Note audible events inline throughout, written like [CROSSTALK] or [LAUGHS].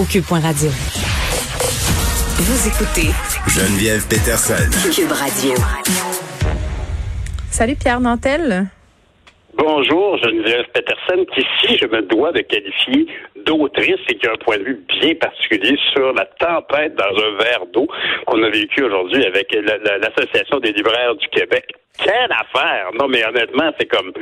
au cube.radio. Vous écoutez Geneviève Peterson. Cube Radio. Salut Pierre Nantel. Bonjour, Geneviève Peterson, qui ici, je me dois de qualifier d'autrice et qui a un point de vue bien particulier sur la tempête dans un verre d'eau qu'on a vécu aujourd'hui avec l'Association des libraires du Québec. Quelle affaire! Non, mais honnêtement, c'est comme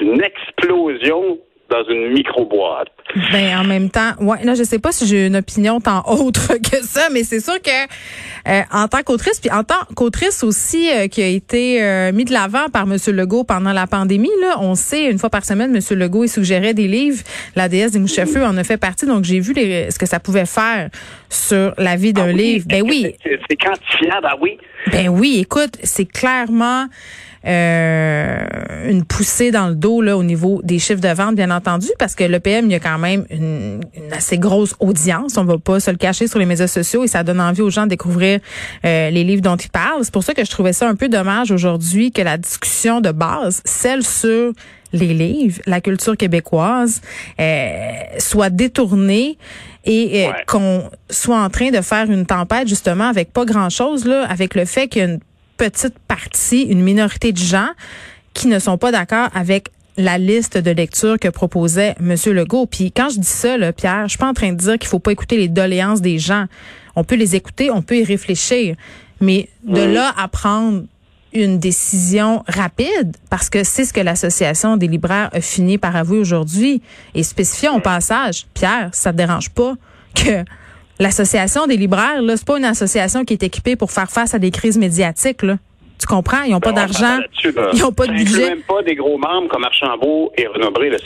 une explosion dans une micro-boîte. Ben, en même temps, ouais, là, je sais pas si j'ai une opinion tant autre [LAUGHS] que ça, mais c'est sûr que, euh, en tant qu'autrice, puis en tant qu'autrice aussi, euh, qui a été euh, mis de l'avant par M. Legault pendant la pandémie, là, on sait, une fois par semaine, M. Legault, il suggérait des livres. La déesse des mouches en a fait partie, donc j'ai vu les, ce que ça pouvait faire sur la vie d'un ah livre. Ben oui. C'est quantifiable, ah oui. Ben oui, écoute, c'est clairement euh, une poussée dans le dos là au niveau des chiffres de vente, bien entendu, parce que l'EPM, il y a quand même une, assez grosse audience. On va pas se le cacher sur les médias sociaux et ça donne envie aux gens de découvrir euh, les livres dont ils parlent. C'est pour ça que je trouvais ça un peu dommage aujourd'hui que la discussion de base, celle sur les livres, la culture québécoise, euh, soit détournée et euh, qu'on soit en train de faire une tempête justement avec pas grand chose là, avec le fait qu'il y a une petite partie, une minorité de gens qui ne sont pas d'accord avec la liste de lecture que proposait M. Legault. Puis quand je dis ça, là, Pierre, je suis pas en train de dire qu'il faut pas écouter les doléances des gens. On peut les écouter, on peut y réfléchir. Mais de là à prendre une décision rapide, parce que c'est ce que l'Association des libraires a fini par avouer aujourd'hui, et spécifier au passage, Pierre, ça te dérange pas que L'association des libraires, là, c'est pas une association qui est équipée pour faire face à des crises médiatiques, là. Comprends? Ils n'ont pas d'argent. Ils n'ont pas de budget. même pas des gros membres comme Archambault et Renaud-Bré. Non,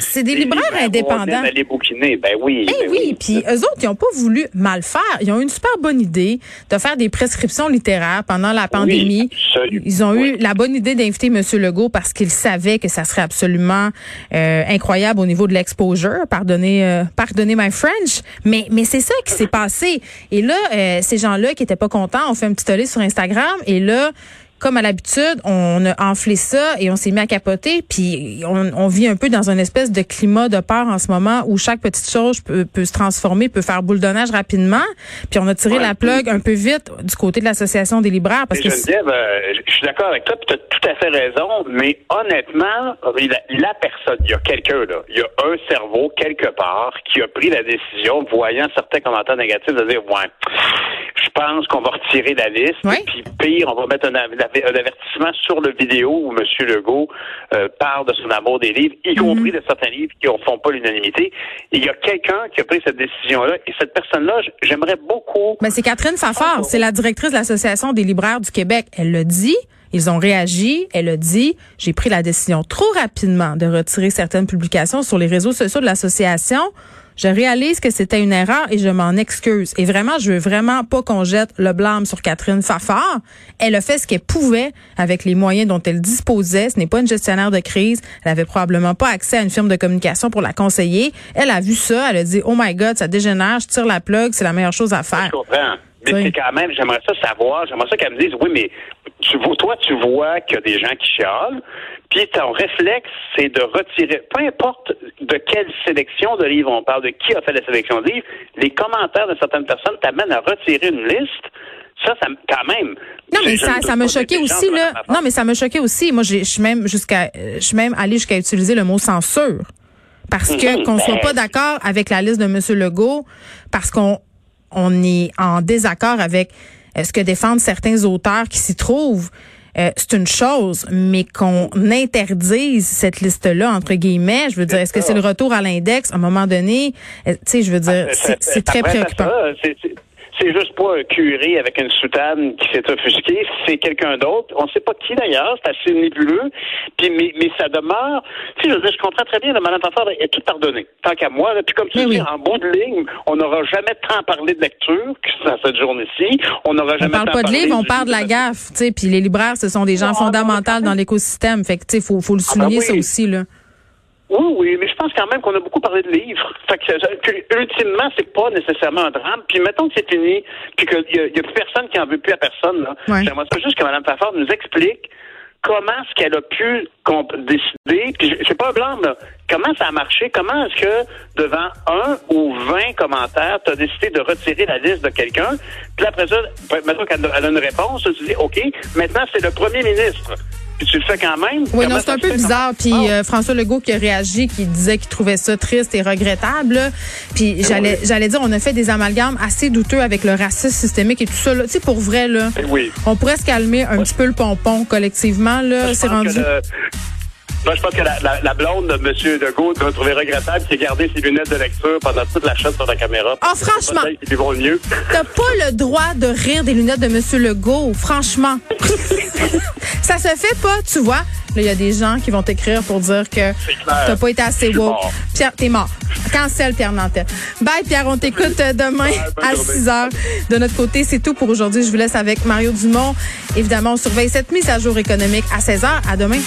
c'est des, libraires, indépendants. Bouquiner. Ben oui. Ben, ben oui. Puis eux autres, ils n'ont pas voulu mal faire. Ils ont eu une super bonne idée de faire des prescriptions littéraires pendant la pandémie. ils ont eu la bonne idée d'inviter M. Legault parce qu'ils savaient que ça serait absolument euh, incroyable au niveau de l'exposure. Pardonnez, euh, pardonnez my French. Mais, mais c'est ça qui s'est passé. Et là, euh, ces gens-là qui étaient pas contents ont fait un petit tollé sur Instagram. Et là, comme à l'habitude, on a enflé ça et on s'est mis à capoter. Puis on, vit un peu dans une espèce de climat de peur en ce moment où chaque petite chose peut, se transformer, peut faire boule de neige rapidement. Puis on a tiré la plug un peu vite du côté de l'association des libraires parce que euh, je suis d'accord avec toi, tu as tout à fait raison, mais honnêtement, la, personne, il y a quelqu'un là, il y a un cerveau quelque part qui a pris la décision, voyant certains commentaires négatifs, de dire ouais, je pense qu'on va retirer la liste, puis pire, on va mettre un, un avertissement sur le vidéo où M. Legault euh, parle de son amour des livres, y compris mhm. de certains livres qui ne font pas l'unanimité. Il y a quelqu'un qui a pris cette décision-là, et cette personne-là, j'aimerais beaucoup... Mais c'est Catherine Fafard, c'est la directrice de l'Association des libraires du Québec. Elle le dit. Ils ont réagi. Elle a dit, j'ai pris la décision trop rapidement de retirer certaines publications sur les réseaux sociaux de l'association. Je réalise que c'était une erreur et je m'en excuse. Et vraiment, je veux vraiment pas qu'on jette le blâme sur Catherine Fafard. Elle a fait ce qu'elle pouvait avec les moyens dont elle disposait. Ce n'est pas une gestionnaire de crise. Elle avait probablement pas accès à une firme de communication pour la conseiller. Elle a vu ça. Elle a dit, oh my God, ça dégénère. Je tire la plug. C'est la meilleure chose à faire. Mais c'est quand même, j'aimerais ça savoir, j'aimerais ça qu'elle me dise, oui, mais tu vois, toi, tu vois qu'il y a des gens qui chialent, puis ton réflexe, c'est de retirer, peu importe de quelle sélection de livres on parle, de qui a fait la sélection de livres, les commentaires de certaines personnes t'amènent à retirer une liste. Ça, ça quand même. Non, mais ça, ça m'a choqué aussi, là. Non, mais ça m'a choqué aussi. Moi, je suis même jusqu'à, je suis même allée jusqu'à utiliser le mot censure. Parce que, mhm. qu'on soit pas ben, d'accord avec la liste de M. Legault, parce qu'on, on est en désaccord avec euh, ce que défendent certains auteurs qui s'y trouvent. Euh, c'est une chose, mais qu'on interdise cette liste-là, entre guillemets, je veux dire, est-ce que c'est le retour à l'index? À un moment donné? Euh, tu sais, je veux dire, ah, c'est très préoccupant c'est juste pas un curé avec une soutane qui s'est offusqué, c'est quelqu'un d'autre. On ne sait pas qui d'ailleurs, c'est assez nébuleux. Puis mais, mais ça demeure. Tu sais, je, veux dire, je comprends très bien, le Madame est tout pardonné. Tant qu'à moi, puis comme tu dis, en bout de ligne, on n'aura jamais tant parlé de lecture que dans cette journée-ci. On n'aura jamais. On parle pas de livre, on parle de la gaffe. Tu sais, puis les libraires, ce sont des gens fondamentaux dans l'écosystème. Fait que tu sais, faut, faut le ah, ben souligner ça aussi là. Oui, oui, mais je pense quand même qu'on a beaucoup parlé de livres. Fait que, ultimement, c'est pas nécessairement un drame. Puis mettons que c'est fini, puis qu'il y, a plus personne qui en veut plus à personne. Là. J'aimerais juste que Mme Fafard nous explique comment est-ce qu'elle a pu décider, puis c'est pas un blanc, là, comment ça a marché? Comment est-ce que devant un ou vingt commentaires, tu as décidé de retirer la liste de quelqu'un? Puis après ça, maintenant qu'elle a une réponse, tu dis, OK, maintenant c'est le premier ministre puis tu le fais quand même? Oui, non, c'est un peu bizarre. Puis ah. euh, François Legault qui a réagi, qui disait qu'il trouvait ça triste et regrettable. Puis eh j'allais j'allais dire, on a fait des amalgames assez douteux avec le racisme systémique et tout ça. Tu sais, pour vrai, là, eh oui. on pourrait se calmer un petit peu le pompon collectivement. Là, c'est rendu... Moi, je pense que la, la, la blonde de M. Legault doit trouver regrettable qu'il ait gardé ses lunettes de lecture pendant toute la chaîne sur la caméra. Oh, franchement. Ils vont mieux. T'as pas le droit de rire des lunettes de M. Legault, franchement. [LAUGHS] ça se fait pas, tu vois. Là, il y a des gens qui vont t'écrire pour dire que t'as pas été assez woke. Pierre, t'es mort. Cancel Pierre Nantel. Bye Pierre, on t'écoute demain à 6 heures. De notre côté, c'est tout pour aujourd'hui. Je vous laisse avec Mario Dumont. Évidemment, on surveille cette mise à jour économique à 16 heures. À demain.